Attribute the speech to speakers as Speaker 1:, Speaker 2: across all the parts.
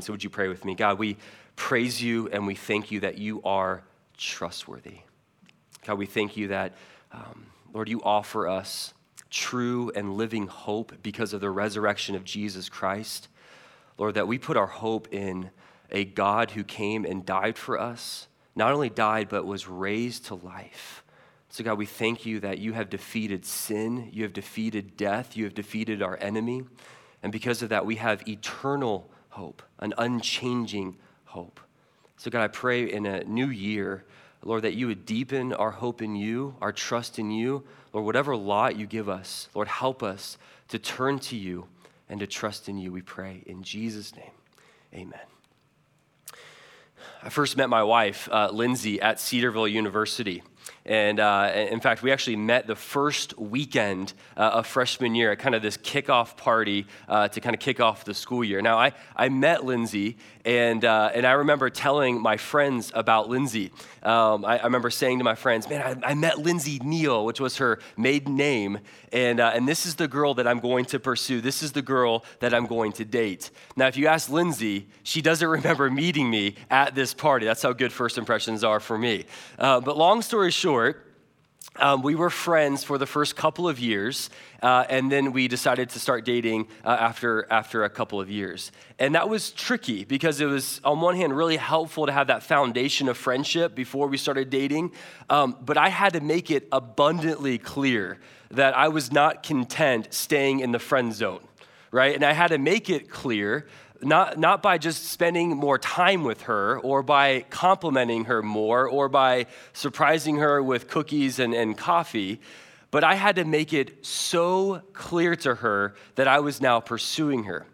Speaker 1: So, would you pray with me? God, we praise you and we thank you that you are trustworthy. God, we thank you that, um, Lord, you offer us true and living hope because of the resurrection of Jesus Christ. Lord, that we put our hope in a God who came and died for us, not only died, but was raised to life. So, God, we thank you that you have defeated sin, you have defeated death, you have defeated our enemy. And because of that, we have eternal hope, an unchanging hope. So, God, I pray in a new year, Lord, that you would deepen our hope in you, our trust in you. Lord, whatever lot you give us, Lord, help us to turn to you and to trust in you, we pray. In Jesus' name, amen. I first met my wife, uh, Lindsay, at Cedarville University. And uh, in fact, we actually met the first weekend uh, of freshman year at kind of this kickoff party uh, to kind of kick off the school year. Now, I, I met Lindsay, and, uh, and I remember telling my friends about Lindsay. Um, I, I, remember saying to my friends, Man, I, I, met Lindsay Neal, which was her maiden name, and, uh, and this is the girl that I'm going to pursue. This is the girl that I'm going to date. Now, if you ask Lindsay, she doesn't remember meeting me at this party. That's how good first impressions are for me. Uh, but long story short, um, we were friends for the first couple of years, uh, and then we decided to start dating uh, after, after a couple of years. And that was tricky because it was, on one hand, really helpful to have that foundation of friendship before we started dating. Um, but I had to make it abundantly clear that I was not content staying in the friend zone, right? And I had to make it clear not, not by just spending more time with her or by complimenting her more or by surprising her with cookies and, and coffee, but I had to make it so clear to her that I was now pursuing her.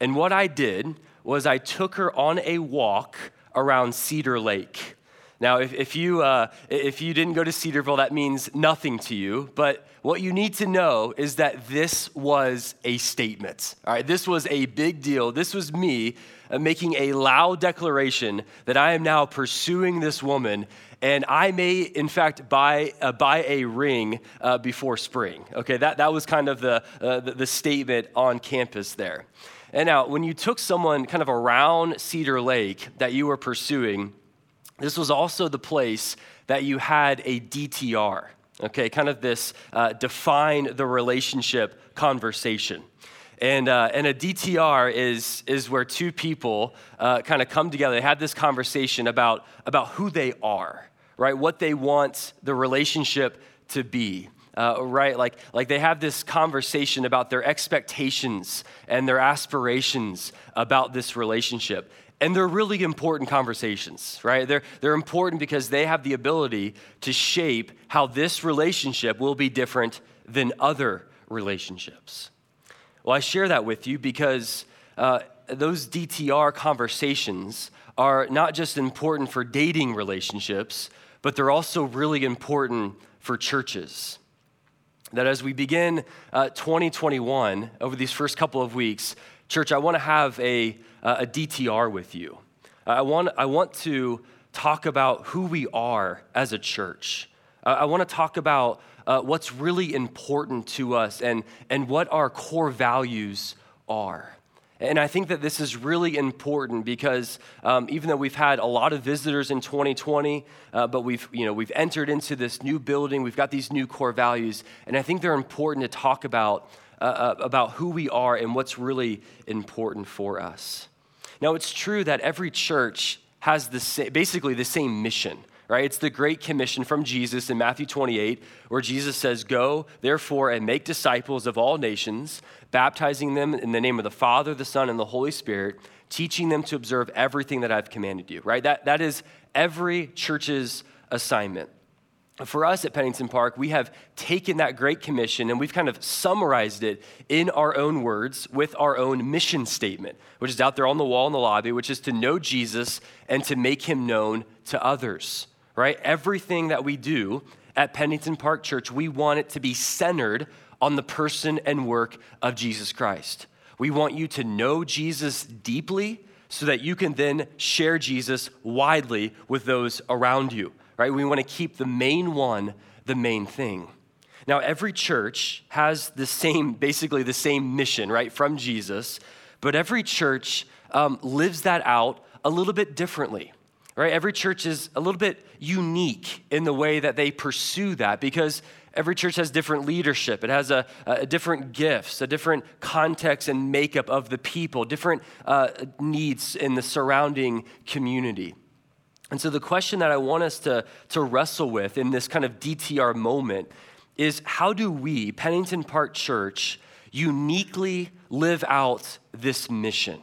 Speaker 1: And what I did was I took her on a walk around Cedar Lake. Now, if, if, you, uh, if you didn't go to Cedarville, that means nothing to you. But what you need to know is that this was a statement. All right, this was a big deal. This was me uh, making a loud declaration that I am now pursuing this woman, and I may, in fact, buy, uh, buy a ring uh, before spring. Okay, that, that was kind of the, uh, the, the statement on campus there. And now, when you took someone kind of around Cedar Lake that you were pursuing, this was also the place that you had a DTR, okay, kind of this uh, define the relationship conversation. And, uh, and a DTR is, is where two people uh, kind of come together. They have this conversation about, about who they are, right? What they want the relationship to be. Uh, right? Like, like they have this conversation about their expectations and their aspirations about this relationship. And they're really important conversations, right? They're, they're important because they have the ability to shape how this relationship will be different than other relationships. Well, I share that with you because uh, those DTR conversations are not just important for dating relationships, but they're also really important for churches. That as we begin uh, 2021, over these first couple of weeks, church, I want to have a uh, a DTR with you. I want, I want to talk about who we are as a church. I want to talk about uh, what's really important to us and, and what our core values are. And I think that this is really important because um, even though we've had a lot of visitors in 2020, uh, but we've, you know, we've entered into this new building, we've got these new core values, and I think they're important to talk about, uh, uh about who we are and what's really important for us. Now, it's true that every church has the same, basically the same mission, right? It's the Great Commission from Jesus in Matthew 28, where Jesus says, Go, therefore, and make disciples of all nations, baptizing them in the name of the Father, the Son, and the Holy Spirit, teaching them to observe everything that I've commanded you, right? That, that is every church's assignment for us at Pennington Park, we have taken that Great Commission and we've kind of summarized it in our own words with our own mission statement, which is out there on the wall in the lobby, which is to know Jesus and to make him known to others, right? Everything that we do at Pennington Park Church, we want it to be centered on the person and work of Jesus Christ. We want you to know Jesus deeply so that you can then share Jesus widely with those around you right? We want to keep the main one the main thing. Now, every church has the same, basically the same mission, right, from Jesus, but every church um, lives that out a little bit differently. Right? Every church is a little bit unique in the way that they pursue that because every church has different leadership. It has a, a different gifts, a different context and makeup of the people, different uh, needs in the surrounding community. And so, the question that I want us to, to wrestle with in this kind of DTR moment is how do we, Pennington Park Church, uniquely live out this mission?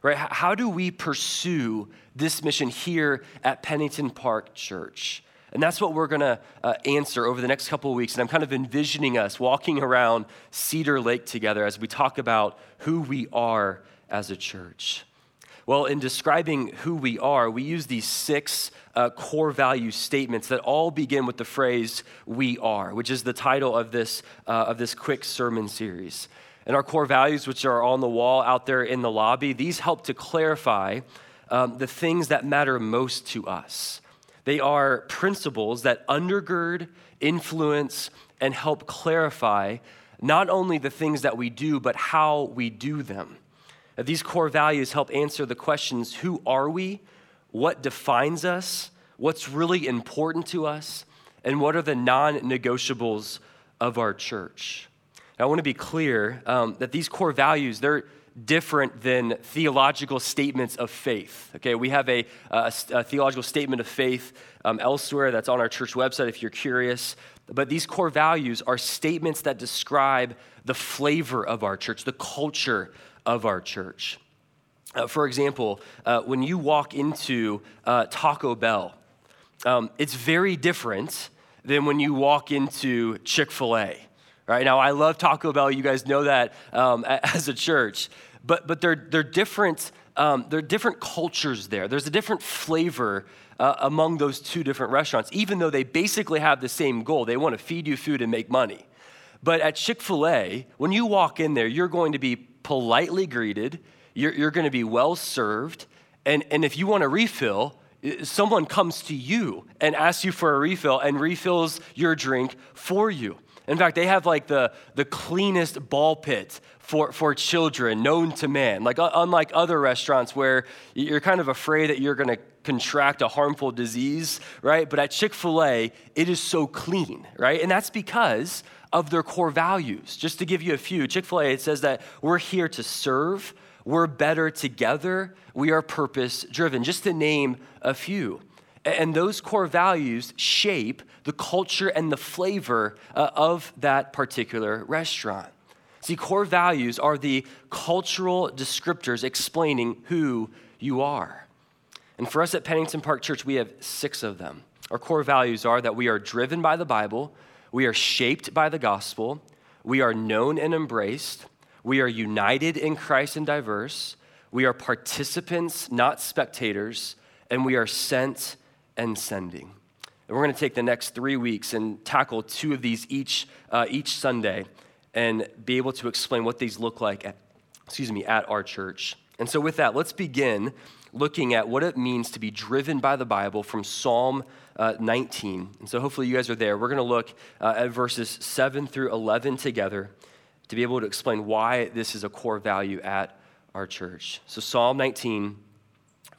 Speaker 1: Right? How do we pursue this mission here at Pennington Park Church? And that's what we're going to uh, answer over the next couple of weeks. And I'm kind of envisioning us walking around Cedar Lake together as we talk about who we are as a church. Well, in describing who we are, we use these six uh, core value statements that all begin with the phrase "we are," which is the title of this uh, of this quick sermon series. And our core values, which are on the wall out there in the lobby, these help to clarify um, the things that matter most to us. They are principles that undergird, influence, and help clarify not only the things that we do, but how we do them. These core values help answer the questions who are we? What defines us? What's really important to us? And what are the non negotiables of our church? Now, I want to be clear um, that these core values, they're different than theological statements of faith. Okay, we have a, a, a theological statement of faith um, elsewhere that's on our church website if you're curious. But these core values are statements that describe the flavor of our church, the culture of our church. Uh, for example, uh, when you walk into uh, Taco Bell, um, it's very different than when you walk into Chick fil A. Right now, I love Taco Bell. You guys know that um, as a church, but but they're they're different. Um, there are different cultures there. There's a different flavor uh, among those two different restaurants, even though they basically have the same goal. They want to feed you food and make money. But at Chick fil A, when you walk in there, you're going to be politely greeted, you're, you're going to be well served, and, and if you want a refill, someone comes to you and asks you for a refill and refills your drink for you. In fact, they have like the, the cleanest ball pit for, for children known to man. Like, unlike other restaurants where you're kind of afraid that you're going to contract a harmful disease, right? But at Chick fil A, it is so clean, right? And that's because of their core values. Just to give you a few Chick fil A, it says that we're here to serve, we're better together, we are purpose driven, just to name a few. And those core values shape the culture and the flavor uh, of that particular restaurant. See, core values are the cultural descriptors explaining who you are. And for us at Pennington Park Church, we have six of them. Our core values are that we are driven by the Bible, we are shaped by the gospel, we are known and embraced, we are united in Christ and diverse, we are participants, not spectators, and we are sent and sending. And we're going to take the next three weeks and tackle two of these each, uh, each Sunday and be able to explain what these look like at, excuse me, at our church. And so with that, let's begin looking at what it means to be driven by the Bible from Psalm uh, 19. And so hopefully you guys are there. We're going to look uh, at verses 7 through 11 together to be able to explain why this is a core value at our church. So Psalm 19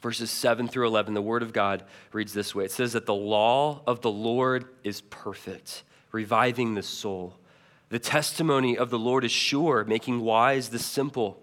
Speaker 1: verses 7 through 11, the Word of God reads this way It says that the law of the Lord is perfect, reviving the soul. The testimony of the Lord is sure, making wise the simple.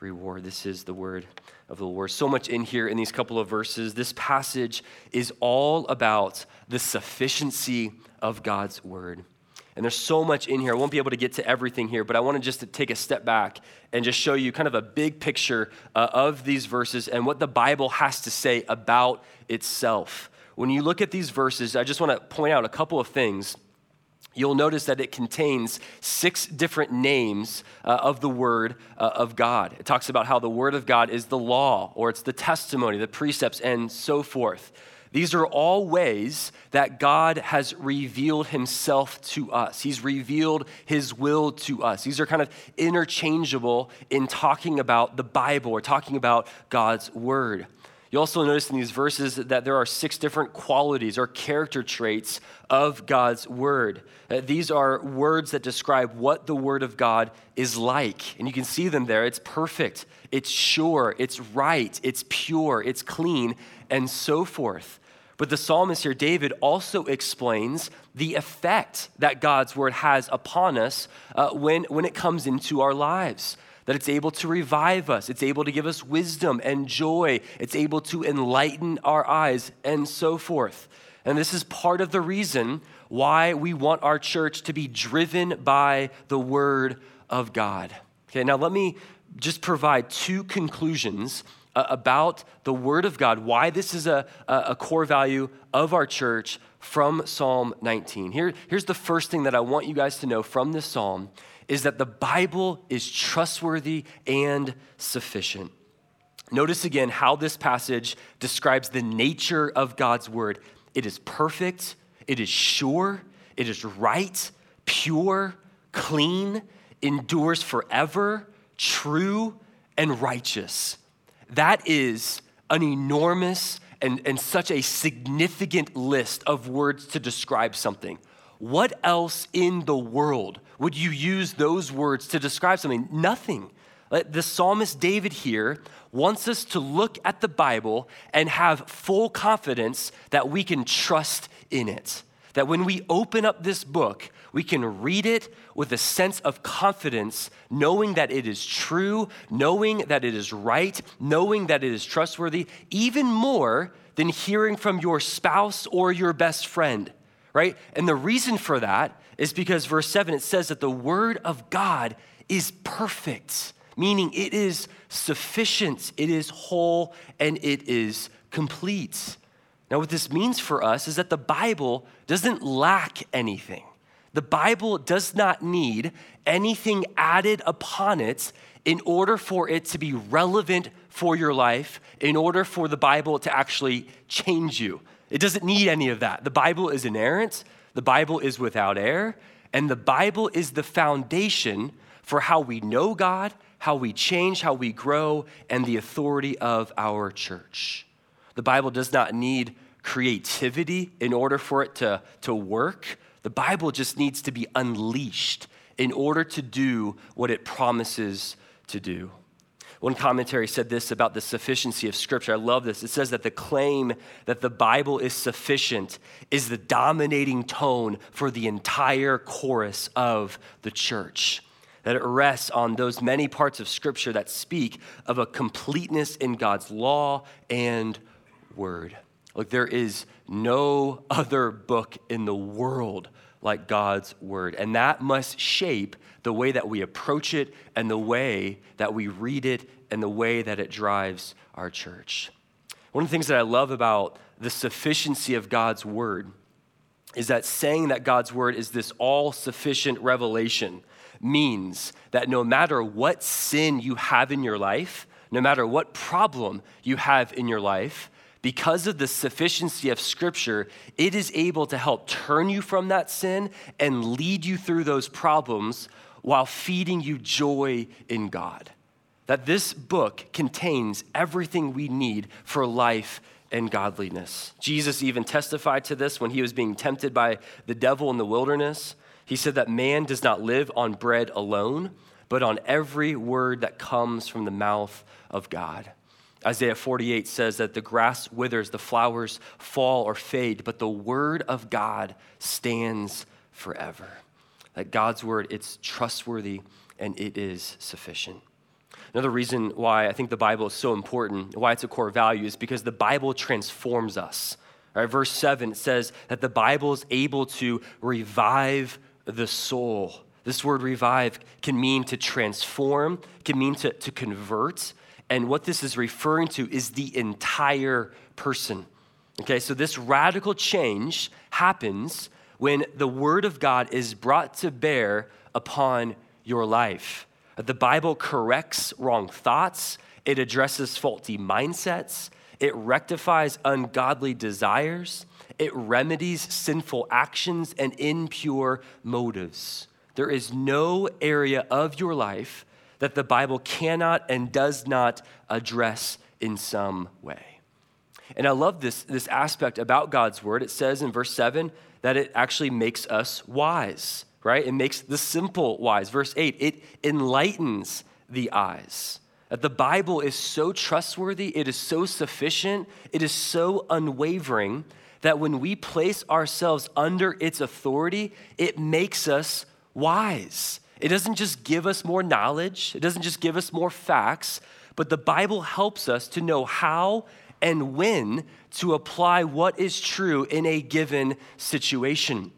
Speaker 1: reward. This is the word of the Lord. So much in here in these couple of verses. This passage is all about the sufficiency of God's word. And there's so much in here. I won't be able to get to everything here, but I want to just take a step back and just show you kind of a big picture uh, of these verses and what the Bible has to say about itself. When you look at these verses, I just want to point out a couple of things you'll notice that it contains six different names uh, of the Word uh, of God. It talks about how the Word of God is the law, or it's the testimony, the precepts, and so forth. These are all ways that God has revealed himself to us. He's revealed his will to us. These are kind of interchangeable in talking about the Bible or talking about God's word. You also notice in these verses that there are six different qualities or character traits of God's word. Uh, these are words that describe what the word of God is like. And you can see them there. It's perfect, it's sure, it's right, it's pure, it's clean, and so forth. But the psalmist here, David, also explains the effect that God's word has upon us uh, when, when it comes into our lives that it's able to revive us, it's able to give us wisdom and joy, it's able to enlighten our eyes, and so forth. And this is part of the reason why we want our church to be driven by the Word of God. Okay, now let me just provide two conclusions uh, about the Word of God, why this is a, a core value of our church from Psalm 19. Here, here's the first thing that I want you guys to know from this psalm is that the Bible is trustworthy and sufficient. Notice again how this passage describes the nature of God's word. It is perfect, it is sure, it is right, pure, clean, endures forever, true, and righteous. That is an enormous and, and such a significant list of words to describe something. What else in the world would you use those words to describe something? Nothing. The psalmist David here wants us to look at the Bible and have full confidence that we can trust in it. That when we open up this book, we can read it with a sense of confidence, knowing that it is true, knowing that it is right, knowing that it is trustworthy, even more than hearing from your spouse or your best friend right? And the reason for that is because verse 7 it says that the word of God is perfect, meaning it is sufficient, it is whole, and it is complete. Now, what this means for us is that the Bible doesn't lack anything. The Bible does not need anything added upon it in order for it to be relevant for your life, in order for the Bible to actually change you. It doesn't need any of that. The Bible is inerrant, the Bible is without error, and the Bible is the foundation for how we know God, how we change, how we grow, and the authority of our church. The Bible does not need creativity in order for it to, to work. The Bible just needs to be unleashed in order to do what it promises to do. One commentary said this about the sufficiency of Scripture. I love this. It says that the claim that the Bible is sufficient is the dominating tone for the entire chorus of the church. That it rests on those many parts of Scripture that speak of a completeness in God's law and word. Look, there is no other book in the world like God's word. And that must shape the way that we approach it and the way that we read it and the way that it drives our church. One of the things that I love about the sufficiency of God's word is that saying that God's word is this all sufficient revelation means that no matter what sin you have in your life, no matter what problem you have in your life, because of the sufficiency of Scripture, it is able to help turn you from that sin and lead you through those problems while feeding you joy in God. That this book contains everything we need for life and godliness. Jesus even testified to this when he was being tempted by the devil in the wilderness. He said that man does not live on bread alone, but on every word that comes from the mouth of God. Isaiah 48 says that the grass withers, the flowers fall or fade, but the word of God stands forever. That God's word, it's trustworthy and it is sufficient. Another reason why I think the Bible is so important, why it's a core value, is because the Bible transforms us. All right, verse 7 says that the Bible is able to revive the soul. This word revive can mean to transform, can mean to, to convert, and what this is referring to is the entire person. Okay, so this radical change happens when the Word of God is brought to bear upon your life. The Bible corrects wrong thoughts, it addresses faulty mindsets, it rectifies ungodly desires, it remedies sinful actions and impure motives. There is no area of your life that the Bible cannot and does not address in some way. And I love this, this aspect about God's word. It says in verse 7 that it actually makes us wise, right? It makes the simple wise. Verse 8, it enlightens the eyes. That the Bible is so trustworthy, it is so sufficient, it is so unwavering that when we place ourselves under its authority, it makes us wise. It doesn't just give us more knowledge, it doesn't just give us more facts, but the Bible helps us to know how and when to apply what is true in a given situation.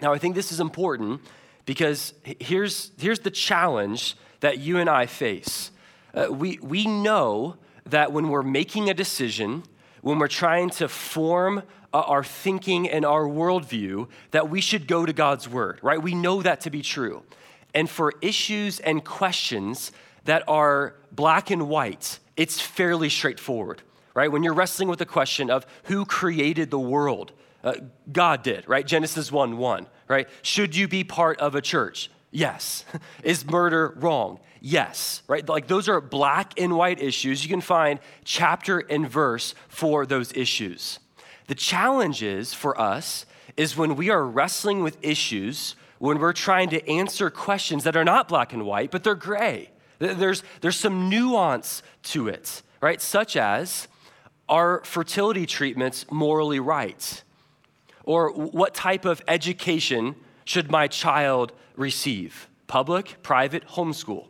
Speaker 1: Now, I think this is important because here's, here's the challenge that you and I face. Uh, we, we know that when we're making a decision, when we're trying to form our thinking and our worldview, that we should go to God's word, right? We know that to be true. And for issues and questions that are black and white, it's fairly straightforward, right? When you're wrestling with the question of who created the world, uh, God did, right? Genesis 1 1, right? Should you be part of a church? Yes. Is murder wrong? Yes, right? Like those are black and white issues. You can find chapter and verse for those issues. The challenge is for us is when we are wrestling with issues, when we're trying to answer questions that are not black and white, but they're gray. There's, there's some nuance to it, right? Such as are fertility treatments morally right? Or what type of education should my child receive? Public, private, homeschool?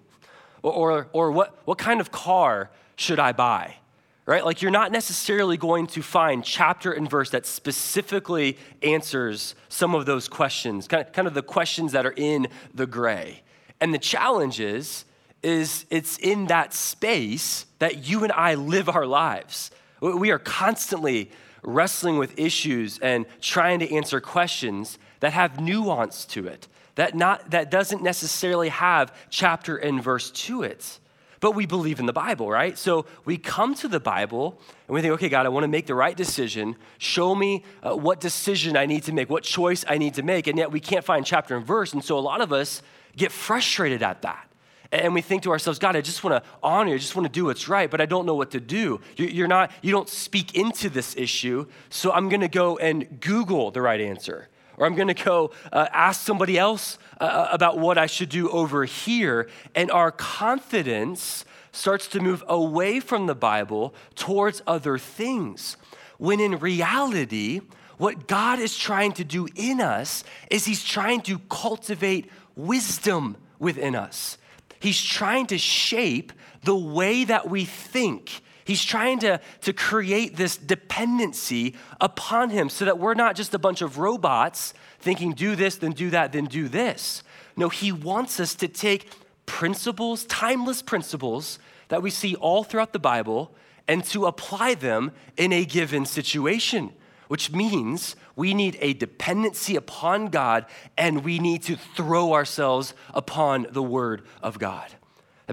Speaker 1: Or, or, or what, what kind of car should I buy? Right? Like you're not necessarily going to find chapter and verse that specifically answers some of those questions, kind of, kind of the questions that are in the gray. And the challenge is, is it's in that space that you and I live our lives. We are constantly wrestling with issues and trying to answer questions that have nuance to it, that, not, that doesn't necessarily have chapter and verse to it. But we believe in the Bible, right? So we come to the Bible and we think, okay, God, I want to make the right decision. Show me uh, what decision I need to make, what choice I need to make. And yet we can't find chapter and verse. And so a lot of us get frustrated at that. And we think to ourselves, God, I just want to honor you, I just want to do what's right, but I don't know what to do. You're not, you don't speak into this issue, so I'm going to go and Google the right answer. Or I'm going to go uh, ask somebody else uh, uh, about what I should do over here. And our confidence starts to move away from the Bible towards other things. When in reality, what God is trying to do in us is He's trying to cultivate wisdom within us. He's trying to shape the way that we think. He's trying to, to create this dependency upon him so that we're not just a bunch of robots thinking, do this, then do that, then do this. No, he wants us to take principles, timeless principles that we see all throughout the Bible, and to apply them in a given situation which means we need a dependency upon God and we need to throw ourselves upon the Word of God.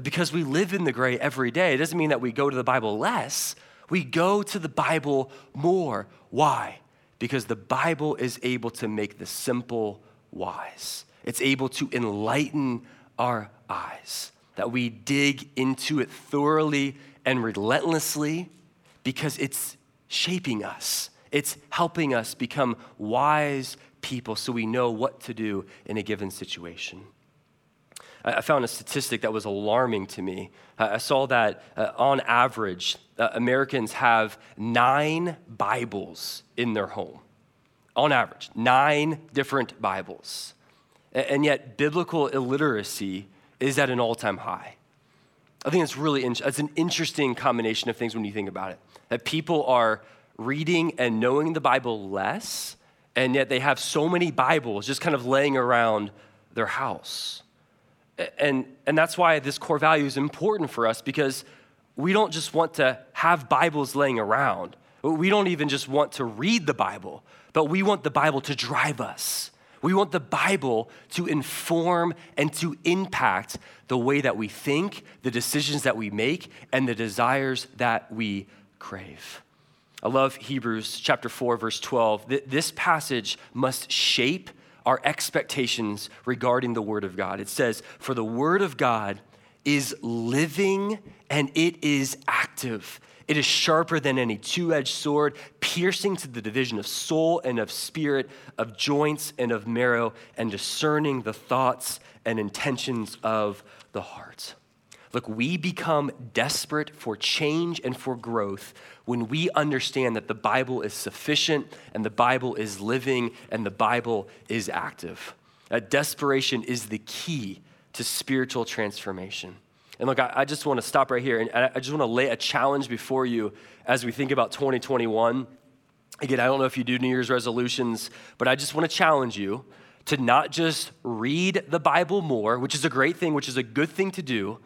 Speaker 1: Because we live in the gray every day, it doesn't mean that we go to the Bible less. We go to the Bible more. Why? Because the Bible is able to make the simple wise, it's able to enlighten our eyes, that we dig into it thoroughly and relentlessly because it's shaping us it's helping us become wise people so we know what to do in a given situation. I found a statistic that was alarming to me. I saw that uh, on average, uh, Americans have nine Bibles in their home. On average, nine different Bibles. And yet, biblical illiteracy is at an all time high. I think it's really it's an interesting combination of things when you think about it. That people are reading and knowing the Bible less, and yet they have so many Bibles just kind of laying around their house. And, and that's why this core value is important for us because we don't just want to have Bibles laying around. We don't even just want to read the Bible, but we want the Bible to drive us. We want the Bible to inform and to impact the way that we think, the decisions that we make, and the desires that we crave. I love Hebrews chapter 4, verse 12. This passage must shape our expectations regarding the Word of God. It says, For the Word of God is living and it is active. It is sharper than any two edged sword, piercing to the division of soul and of spirit, of joints and of marrow, and discerning the thoughts and intentions of the heart. Look, we become desperate for change and for growth when we understand that the Bible is sufficient and the Bible is living and the Bible is active. That desperation is the key to spiritual transformation. And look, I, I just want to stop right here and I just want to lay a challenge before you as we think about 2021. Again, I don't know if you do New Year's resolutions, but I just want to challenge you to not just read the Bible more, which is a great thing, which is a good thing to do,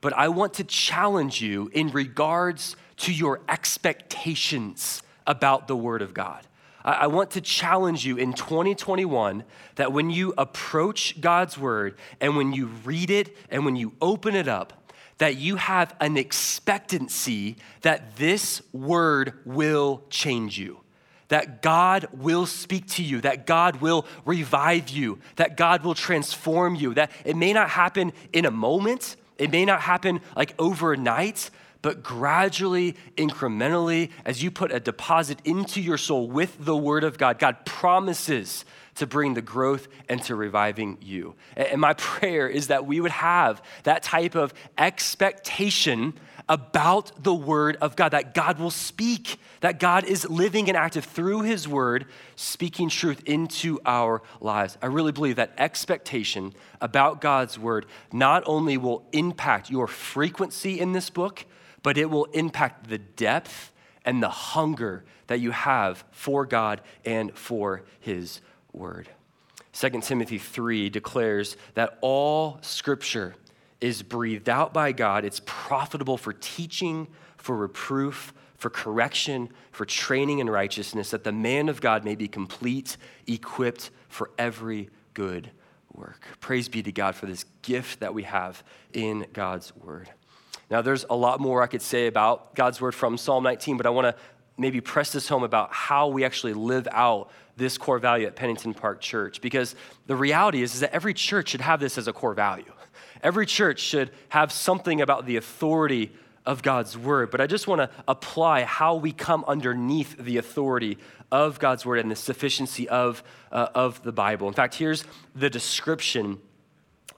Speaker 1: but I want to challenge you in regards to your expectations about the Word of God. I want to challenge you in 2021 that when you approach God's word and when you read it and when you open it up, that you have an expectancy that this word will change you, that God will speak to you, that God will revive you, that God will transform you, that it may not happen in a moment, it may not happen like overnight, but gradually, incrementally, as you put a deposit into your soul with the Word of God, God promises to bring the growth and to reviving you. And my prayer is that we would have that type of expectation about the Word of God, that God will speak, that God is living and active through His Word, speaking truth into our lives. I really believe that expectation about God's Word not only will impact your frequency in this book, but it will impact the depth and the hunger that you have for God and for His Word. 2 Timothy 3 declares that all scripture is breathed out by God. It's profitable for teaching, for reproof, for correction, for training in righteousness, that the man of God may be complete, equipped for every good work. Praise be to God for this gift that we have in God's word. Now, there's a lot more I could say about God's word from Psalm 19, but I want to maybe press this home about how we actually live out this core value at Pennington Park Church. Because the reality is, is that every church should have this as a core value. Every church should have something about the authority of God's word. But I just want to apply how we come underneath the authority of God's word and the sufficiency of, uh, of the Bible. In fact, here's the description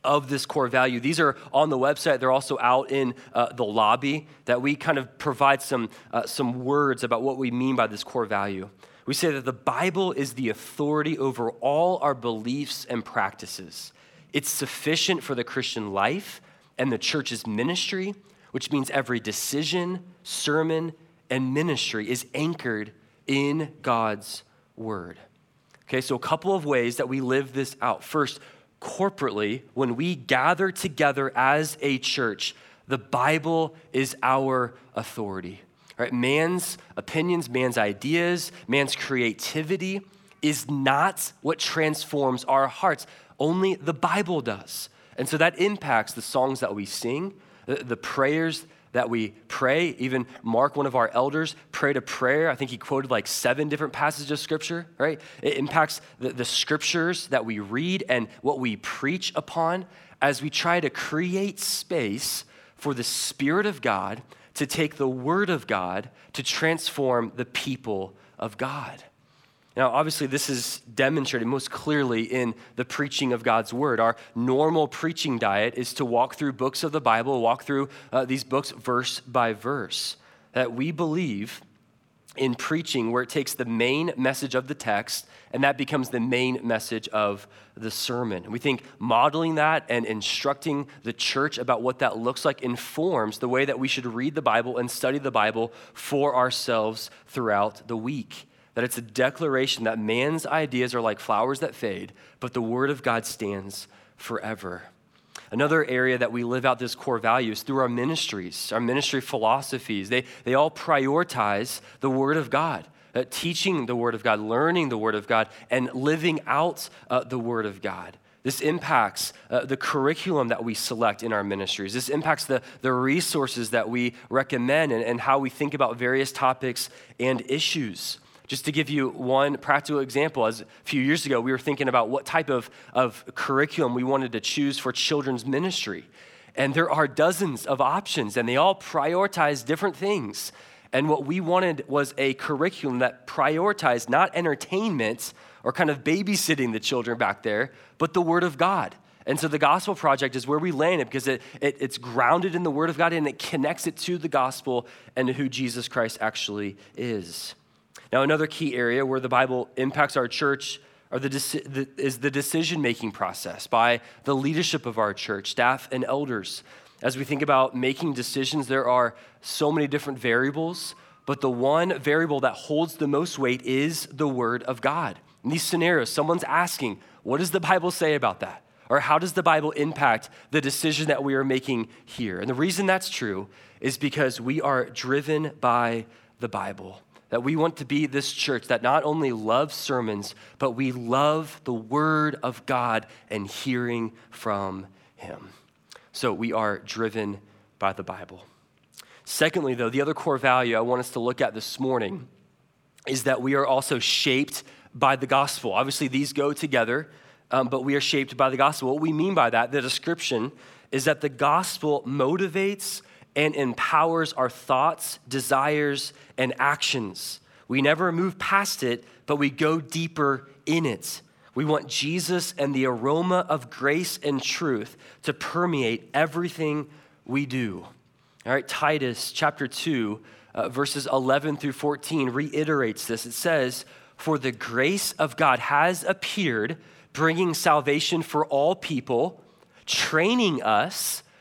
Speaker 1: of this core value. These are on the website. They're also out in uh, the lobby that we kind of provide some, uh, some words about what we mean by this core value. We say that the Bible is the authority over all our beliefs and practices. It's sufficient for the Christian life and the church's ministry, which means every decision, sermon, and ministry is anchored in God's word. Okay, so a couple of ways that we live this out. First, corporately, when we gather together as a church, the Bible is our authority. Right? Man's opinions, man's ideas, man's creativity is not what transforms our hearts. Only the Bible does. And so that impacts the songs that we sing, the, prayers that we pray. Even Mark, one of our elders, prayed a prayer. I think he quoted like seven different passages of scripture, right? It impacts the, the scriptures that we read and what we preach upon as we try to create space for the Spirit of God to take the Word of God to transform the people of God. Now, obviously, this is demonstrated most clearly in the preaching of God's word. Our normal preaching diet is to walk through books of the Bible, walk through uh, these books verse by verse. That we believe in preaching where it takes the main message of the text and that becomes the main message of the sermon. We think modeling that and instructing the church about what that looks like informs the way that we should read the Bible and study the Bible for ourselves throughout the week that it's a declaration that man's ideas are like flowers that fade, but the word of God stands forever. Another area that we live out this core value is through our ministries, our ministry philosophies. They, they all prioritize the Word of God, uh, teaching the Word of God, learning the Word of God, and living out uh, the Word of God. This impacts uh, the curriculum that we select in our ministries. This impacts the, the resources that we recommend and, and how we think about various topics and issues. Just to give you one practical example, as a few years ago, we were thinking about what type of, of curriculum we wanted to choose for children's ministry. And there are dozens of options, and they all prioritize different things. And what we wanted was a curriculum that prioritized not entertainment or kind of babysitting the children back there, but the Word of God. And so the Gospel Project is where we land it because it, it, it's grounded in the Word of God and it connects it to the gospel and to who Jesus Christ actually is. Now, another key area where the Bible impacts our church the, the, is the decision making process by the leadership of our church, staff, and elders. As we think about making decisions, there are so many different variables, but the one variable that holds the most weight is the Word of God. In these scenarios, someone's asking, What does the Bible say about that? Or how does the Bible impact the decision that we are making here? And the reason that's true is because we are driven by the Bible that we want to be this church that not only loves sermons, but we love the Word of God and hearing from Him. So we are driven by the Bible. Secondly, though, the other core value I want us to look at this morning is that we are also shaped by the gospel. Obviously, these go together, um, but we are shaped by the gospel. What we mean by that, the description, is that the gospel motivates and empowers our thoughts, desires, and actions. We never move past it, but we go deeper in it. We want Jesus and the aroma of grace and truth to permeate everything we do. All right, Titus chapter 2, uh, verses 11 through 14 reiterates this. It says, For the grace of God has appeared, bringing salvation for all people, training us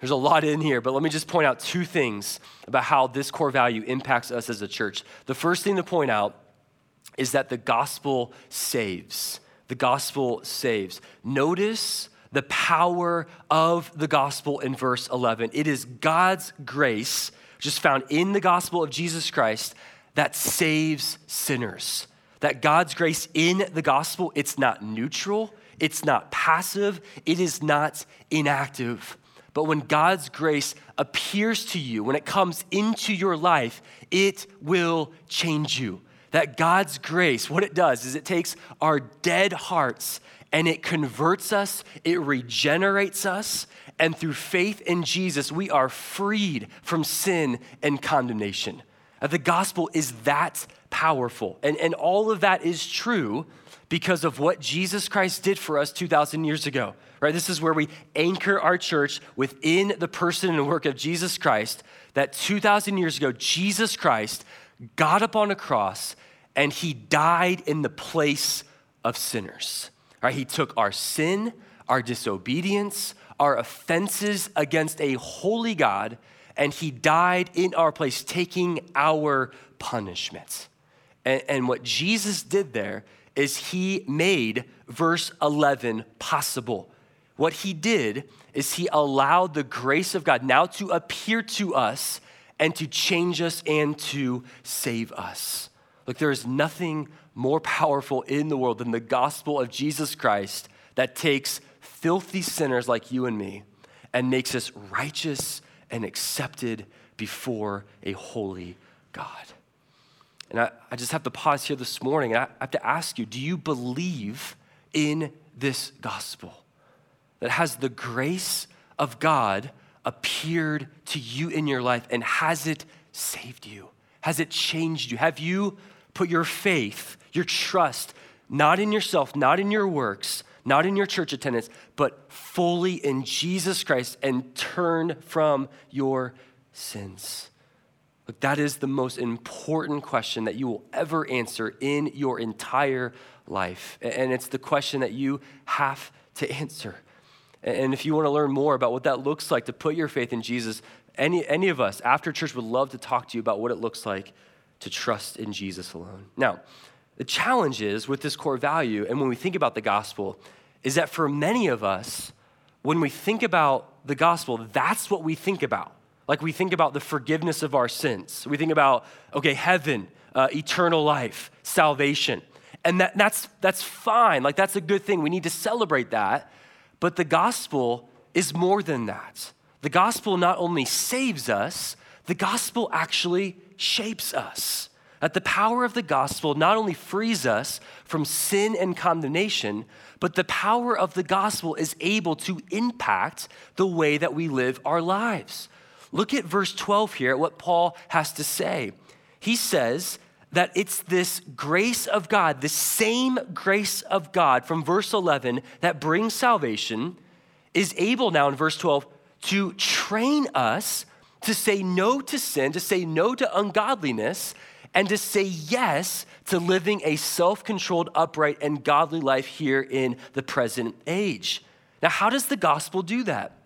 Speaker 1: There's a lot in here, but let me just point out two things about how this core value impacts us as a church. The first thing to point out is that the gospel saves. The gospel saves. Notice the power of the gospel in verse 11. It is God's grace, just found in the gospel of Jesus Christ, that saves sinners. That God's grace in the gospel, it's not neutral, it's not passive, it is not inactive. But when God's grace appears to you, when it comes into your life, it will change you. That God's grace, what it does is it takes our dead hearts and it converts us, it regenerates us, and through faith in Jesus, we are freed from sin and condemnation. The gospel is that powerful. And, and all of that is true because of what Jesus Christ did for us 2,000 years ago right? This is where we anchor our church within the person and work of Jesus Christ. That 2,000 years ago, Jesus Christ got up on a cross and he died in the place of sinners. Right? He took our sin, our disobedience, our offenses against a holy God, and he died in our place, taking our punishment. And, and what Jesus did there is he made verse 11 possible. What he did is he allowed the grace of God now to appear to us and to change us and to save us. Look, there is nothing more powerful in the world than the gospel of Jesus Christ that takes filthy sinners like you and me and makes us righteous and accepted before a holy God. And I, I just have to pause here this morning. I have to ask you do you believe in this gospel? That has the grace of God appeared to you in your life and has it saved you? Has it changed you? Have you put your faith, your trust, not in yourself, not in your works, not in your church attendance, but fully in Jesus Christ and turned from your sins? Look, that is the most important question that you will ever answer in your entire life. And it's the question that you have to answer. And if you want to learn more about what that looks like to put your faith in Jesus, any, any of us after church would love to talk to you about what it looks like to trust in Jesus alone. Now, the challenge is with this core value, and when we think about the gospel, is that for many of us, when we think about the gospel, that's what we think about. Like we think about the forgiveness of our sins. We think about, okay, heaven, uh, eternal life, salvation. And that, that's, that's fine. Like that's a good thing. We need to celebrate that. But the gospel is more than that. The gospel not only saves us, the gospel actually shapes us. That the power of the gospel not only frees us from sin and condemnation, but the power of the gospel is able to impact the way that we live our lives. Look at verse 12 here, at what Paul has to say. He says that it's this grace of God, the same grace of God from verse 11 that brings salvation, is able now in verse 12 to train us to say no to sin, to say no to ungodliness, and to say yes to living a self controlled, upright, and godly life here in the present age. Now, how does the gospel do that?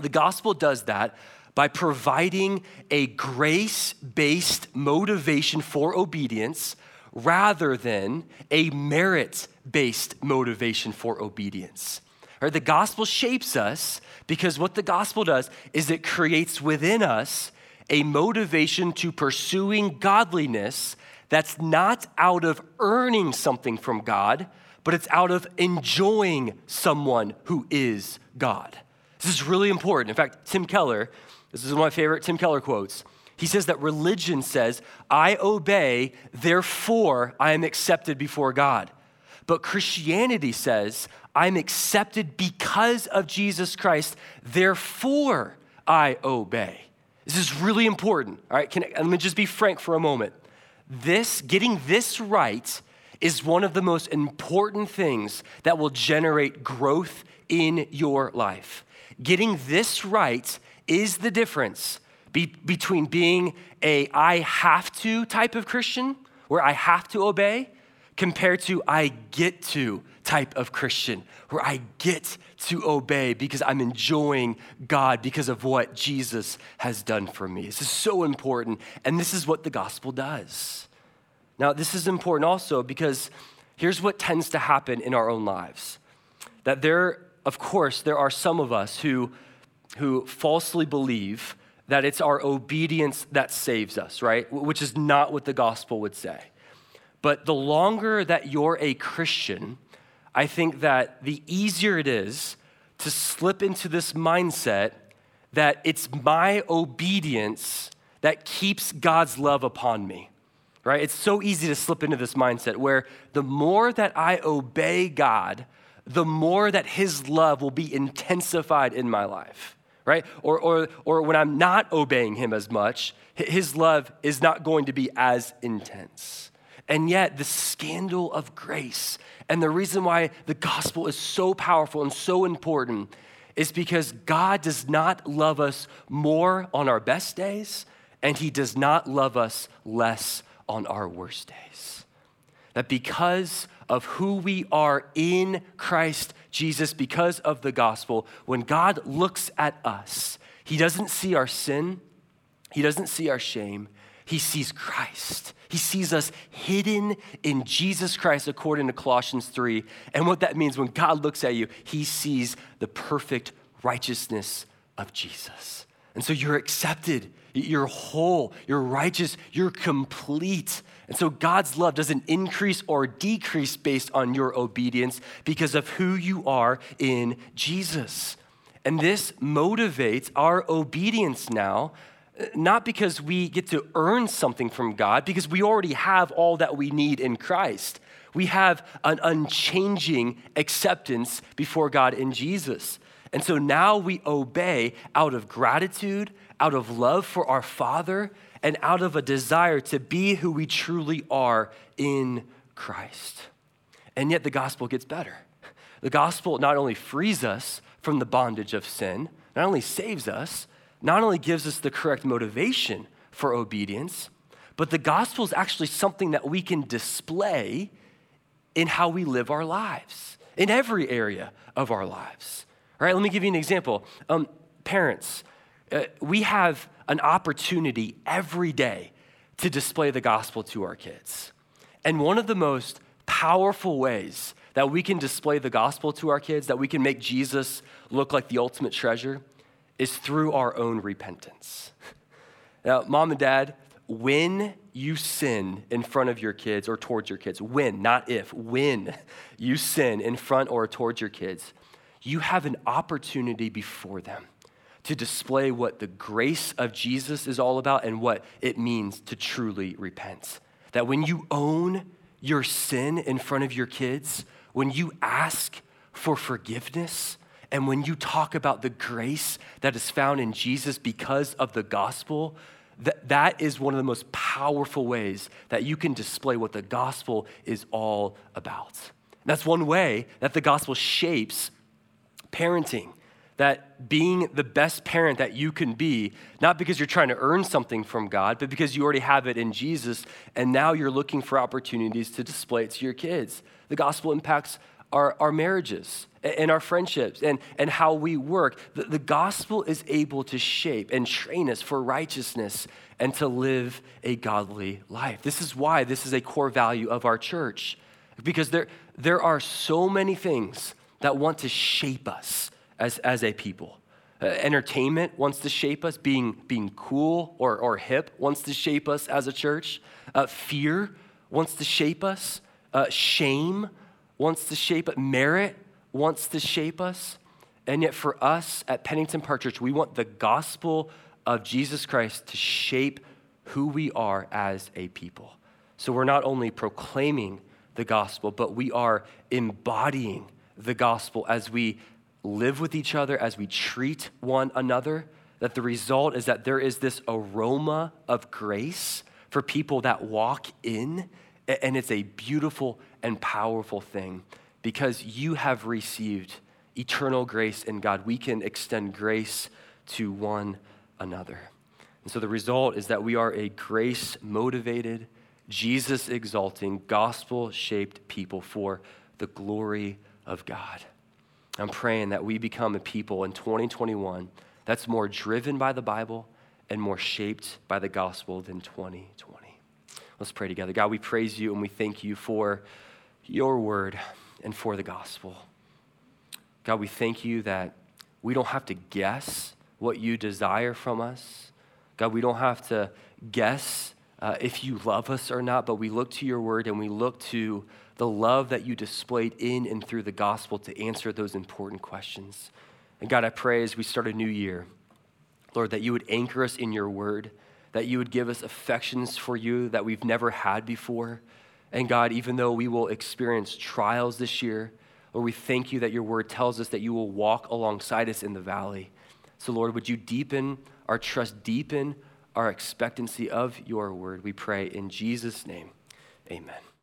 Speaker 1: The gospel does that by providing a grace based motivation for obedience rather than a merit based motivation for obedience. Right? The gospel shapes us because what the gospel does is it creates within us a motivation to pursuing godliness that's not out of earning something from God, but it's out of enjoying someone who is God. This is really important. In fact, Tim Keller this is one of my favorite Tim Keller quotes. He says that religion says, I obey, therefore I am accepted before God. But Christianity says, I'm accepted because of Jesus Christ, therefore I obey. This is really important. All right, Can, let me just be frank for a moment. This, getting this right, is one of the most important things that will generate growth in your life. Getting this right is the difference be- between being a I have to type of Christian, where I have to obey, compared to I get to type of Christian, where I get to obey because I'm enjoying God because of what Jesus has done for me. This is so important, and this is what the gospel does. Now, this is important also because here's what tends to happen in our own lives that there, of course, there are some of us who who falsely believe that it's our obedience that saves us, right? Which is not what the gospel would say. But the longer that you're a Christian, I think that the easier it is to slip into this mindset that it's my obedience that keeps God's love upon me, right? It's so easy to slip into this mindset where the more that I obey God, the more that His love will be intensified in my life right? Or, or, or when I'm not obeying him as much, his love is not going to be as intense. And yet, the scandal of grace and the reason why the gospel is so powerful and so important is because God does not love us more on our best days, and he does not love us less on our worst days. That because of who we are in Christ Jesus, because of the gospel, when God looks at us, he doesn't see our sin, he doesn't see our shame, he sees Christ. He sees us hidden in Jesus Christ, according to Colossians 3. And what that means when God looks at you, he sees the perfect righteousness of Jesus. And so you're accepted, you're whole, you're righteous, you're complete. And so God's love doesn't increase or decrease based on your obedience because of who you are in Jesus. And this motivates our obedience now, not because we get to earn something from God, because we already have all that we need in Christ. We have an unchanging acceptance before God in Jesus. And so now we obey out of gratitude, out of love for our Father, and out of a desire to be who we truly are in Christ. And yet the gospel gets better. The gospel not only frees us from the bondage of sin, not only saves us, not only gives us the correct motivation for obedience, but the gospel is actually something that we can display in how we live our lives, in every area of our lives. All right, let me give you an example. Um, parents, uh, we have an opportunity every day to display the gospel to our kids. And one of the most powerful ways that we can display the gospel to our kids, that we can make Jesus look like the ultimate treasure, is through our own repentance. Now, mom and dad, when you sin in front of your kids or towards your kids, when, not if, when you sin in front or towards your kids, you have an opportunity before them to display what the grace of Jesus is all about and what it means to truly repent. That when you own your sin in front of your kids, when you ask for forgiveness, and when you talk about the grace that is found in Jesus because of the gospel, that, that is one of the most powerful ways that you can display what the gospel is all about. That's one way that the gospel shapes parenting that being the best parent that you can be, not because you're trying to earn something from God, but because you already have it in Jesus, and now you're looking for opportunities to display it to your kids. The gospel impacts our, our marriages and our friendships and, and how we work. The, the gospel is able to shape and train us for righteousness and to live a godly life. This is why this is a core value of our church, because there, there are so many things that want to shape us as, as a people. Uh, entertainment wants to shape us, being, being cool or, or hip wants to shape us as a church. Uh, fear wants to shape us. Uh, shame wants to shape us. Merit wants to shape us. And yet, for us at Pennington Park Church, we want the gospel of Jesus Christ to shape who we are as a people. So we're not only proclaiming the gospel, but we are embodying the gospel as we live with each other, as we treat one another, that the result is that there is this aroma of grace for people that walk in, and it's a beautiful and powerful thing because you have received eternal grace in God. We can extend grace to one another. And so the result is that we are a grace motivated, Jesus exalting, gospel shaped people for the glory of God. I'm praying that we become a people in 2021 that's more driven by the Bible and more shaped by the gospel than 2020. Let's pray together. God, we praise you and we thank you for your word and for the gospel. God, we thank you that we don't have to guess what you desire from us. God, we don't have to guess uh, if you love us or not, but we look to your word and we look to the love that you displayed in and through the gospel to answer those important questions. And God, I pray as we start a new year, Lord, that you would anchor us in your word, that you would give us affections for you that we've never had before. And God, even though we will experience trials this year, Lord, we thank you that your word tells us that you will walk alongside us in the valley. So, Lord, would you deepen our trust, deepen our expectancy of your word? We pray in Jesus' name. Amen.